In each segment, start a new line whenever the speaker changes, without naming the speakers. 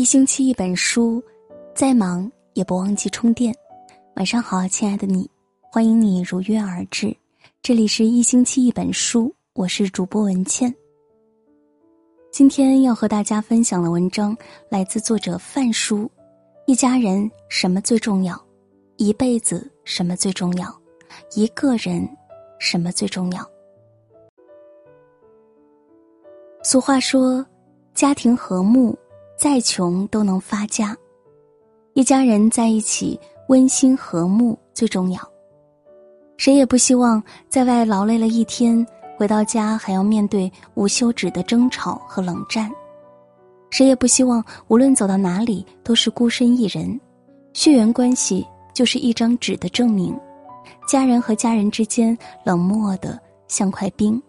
一星期一本书，再忙也不忘记充电。晚上好，亲爱的你，欢迎你如约而至。这里是一星期一本书，我是主播文倩。今天要和大家分享的文章来自作者范叔。一家人什么最重要？一辈子什么最重要？一个人什么最重要？俗话说，家庭和睦。再穷都能发家，一家人在一起温馨和睦最重要。谁也不希望在外劳累了一天，回到家还要面对无休止的争吵和冷战。谁也不希望无论走到哪里都是孤身一人，血缘关系就是一张纸的证明，家人和家人之间冷漠的像块冰。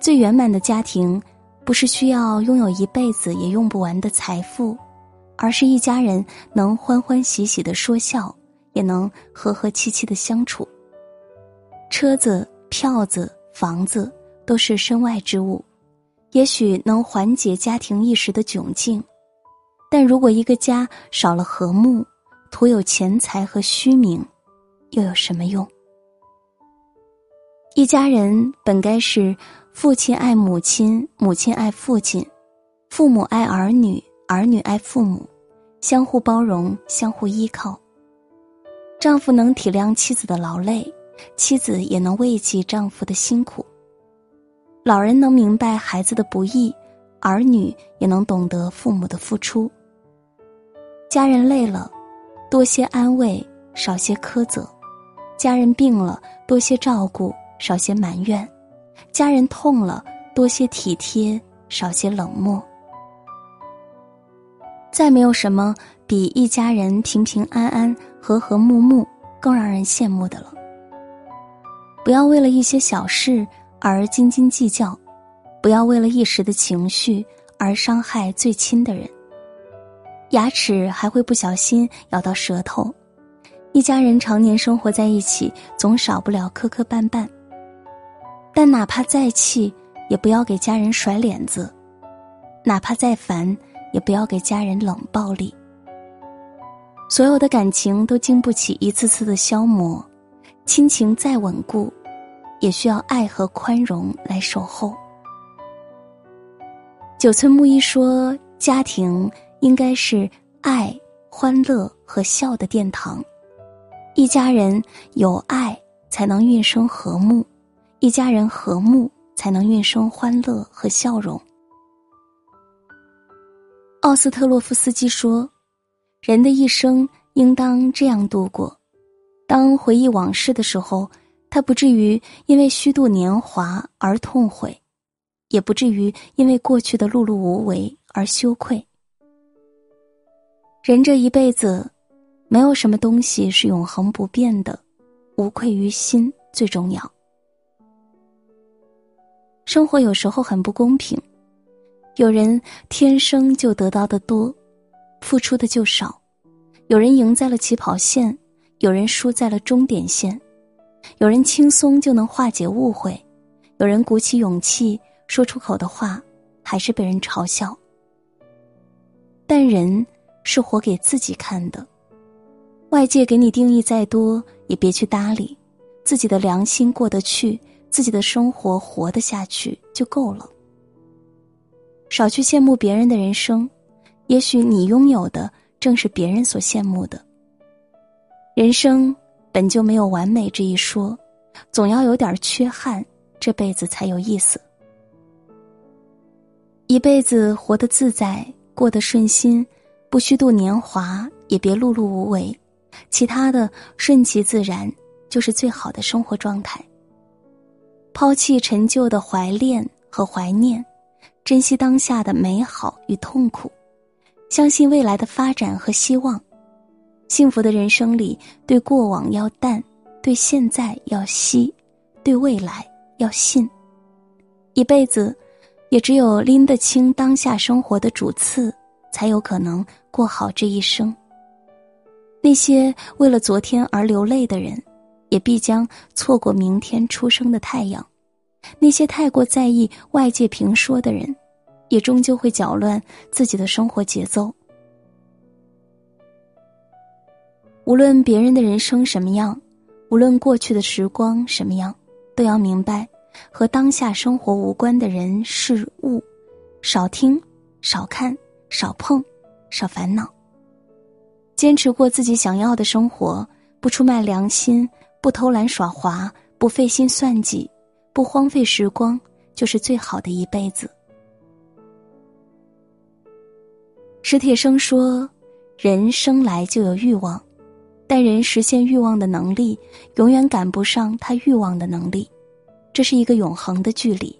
最圆满的家庭。不是需要拥有一辈子也用不完的财富，而是一家人能欢欢喜喜的说笑，也能和和气气的相处。车子、票子、房子都是身外之物，也许能缓解家庭一时的窘境，但如果一个家少了和睦，徒有钱财和虚名，又有什么用？一家人本该是。父亲爱母亲，母亲爱父亲，父母爱儿女，儿女爱父母，相互包容，相互依靠。丈夫能体谅妻子的劳累，妻子也能慰藉丈夫的辛苦。老人能明白孩子的不易，儿女也能懂得父母的付出。家人累了，多些安慰，少些苛责；家人病了，多些照顾，少些埋怨。家人痛了，多些体贴，少些冷漠。再没有什么比一家人平平安安、和和睦睦更让人羡慕的了。不要为了一些小事而斤斤计较，不要为了一时的情绪而伤害最亲的人。牙齿还会不小心咬到舌头，一家人常年生活在一起，总少不了磕磕绊绊。但哪怕再气，也不要给家人甩脸子；哪怕再烦，也不要给家人冷暴力。所有的感情都经不起一次次的消磨，亲情再稳固，也需要爱和宽容来守候。九村木一说：“家庭应该是爱、欢乐和笑的殿堂，一家人有爱，才能运生和睦。”一家人和睦，才能运生欢乐和笑容。奥斯特洛夫斯基说：“人的一生应当这样度过：当回忆往事的时候，他不至于因为虚度年华而痛悔，也不至于因为过去的碌碌无为而羞愧。人这一辈子，没有什么东西是永恒不变的，无愧于心最重要。”生活有时候很不公平，有人天生就得到的多，付出的就少；有人赢在了起跑线，有人输在了终点线；有人轻松就能化解误会，有人鼓起勇气说出口的话，还是被人嘲笑。但人是活给自己看的，外界给你定义再多，也别去搭理，自己的良心过得去。自己的生活活得下去就够了。少去羡慕别人的人生，也许你拥有的正是别人所羡慕的。人生本就没有完美这一说，总要有点缺憾，这辈子才有意思。一辈子活得自在，过得顺心，不虚度年华，也别碌碌无为，其他的顺其自然，就是最好的生活状态。抛弃陈旧的怀恋和怀念，珍惜当下的美好与痛苦，相信未来的发展和希望。幸福的人生里，对过往要淡，对现在要惜，对未来要信。一辈子，也只有拎得清当下生活的主次，才有可能过好这一生。那些为了昨天而流泪的人。也必将错过明天出生的太阳，那些太过在意外界评说的人，也终究会搅乱自己的生活节奏。无论别人的人生什么样，无论过去的时光什么样，都要明白，和当下生活无关的人事物，少听、少看、少碰、少烦恼。坚持过自己想要的生活，不出卖良心，不偷懒耍滑，不费心算计，不荒废时光，就是最好的一辈子。史铁生说：“人生来就有欲望。”但人实现欲望的能力，永远赶不上他欲望的能力，这是一个永恒的距离。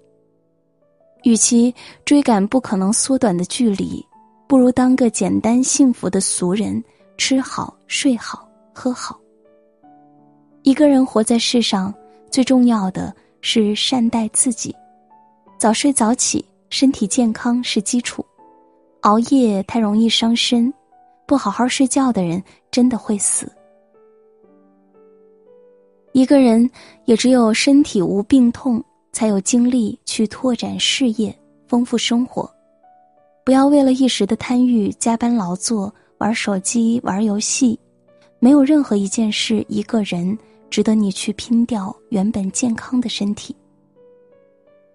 与其追赶不可能缩短的距离，不如当个简单幸福的俗人，吃好睡好喝好。一个人活在世上，最重要的是善待自己，早睡早起，身体健康是基础。熬夜太容易伤身，不好好睡觉的人真的会死。一个人也只有身体无病痛，才有精力去拓展事业、丰富生活。不要为了一时的贪欲加班劳作、玩手机、玩游戏，没有任何一件事、一个人值得你去拼掉原本健康的身体。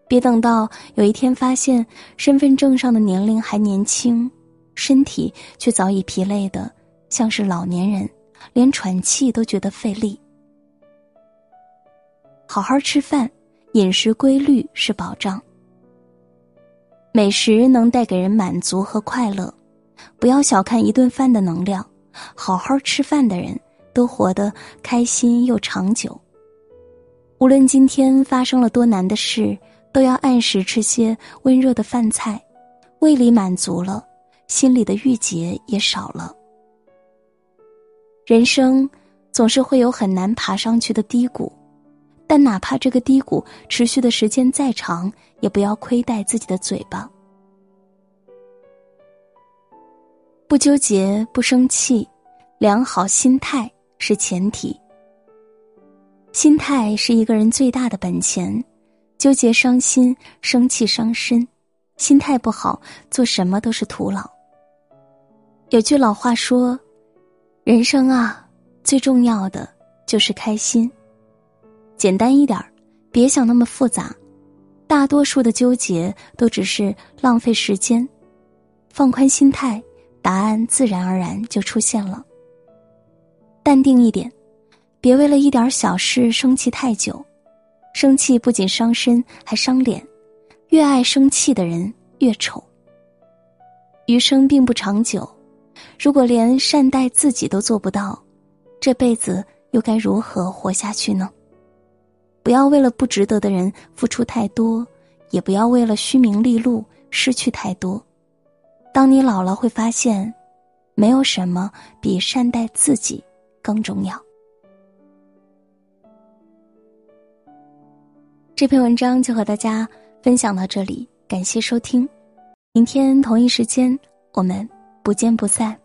别等到有一天发现身份证上的年龄还年轻，身体却早已疲累的像是老年人，连喘气都觉得费力。好好吃饭，饮食规律是保障。美食能带给人满足和快乐，不要小看一顿饭的能量。好好吃饭的人都活得开心又长久。无论今天发生了多难的事，都要按时吃些温热的饭菜，胃里满足了，心里的郁结也少了。人生总是会有很难爬上去的低谷。但哪怕这个低谷持续的时间再长，也不要亏待自己的嘴巴。不纠结，不生气，良好心态是前提。心态是一个人最大的本钱。纠结伤心，生气伤身，心态不好，做什么都是徒劳。有句老话说：“人生啊，最重要的就是开心。”简单一点儿，别想那么复杂。大多数的纠结都只是浪费时间。放宽心态，答案自然而然就出现了。淡定一点，别为了一点小事生气太久。生气不仅伤身，还伤脸。越爱生气的人越丑。余生并不长久，如果连善待自己都做不到，这辈子又该如何活下去呢？不要为了不值得的人付出太多，也不要为了虚名利禄失去太多。当你老了，会发现，没有什么比善待自己更重要。这篇文章就和大家分享到这里，感谢收听，明天同一时间我们不见不散。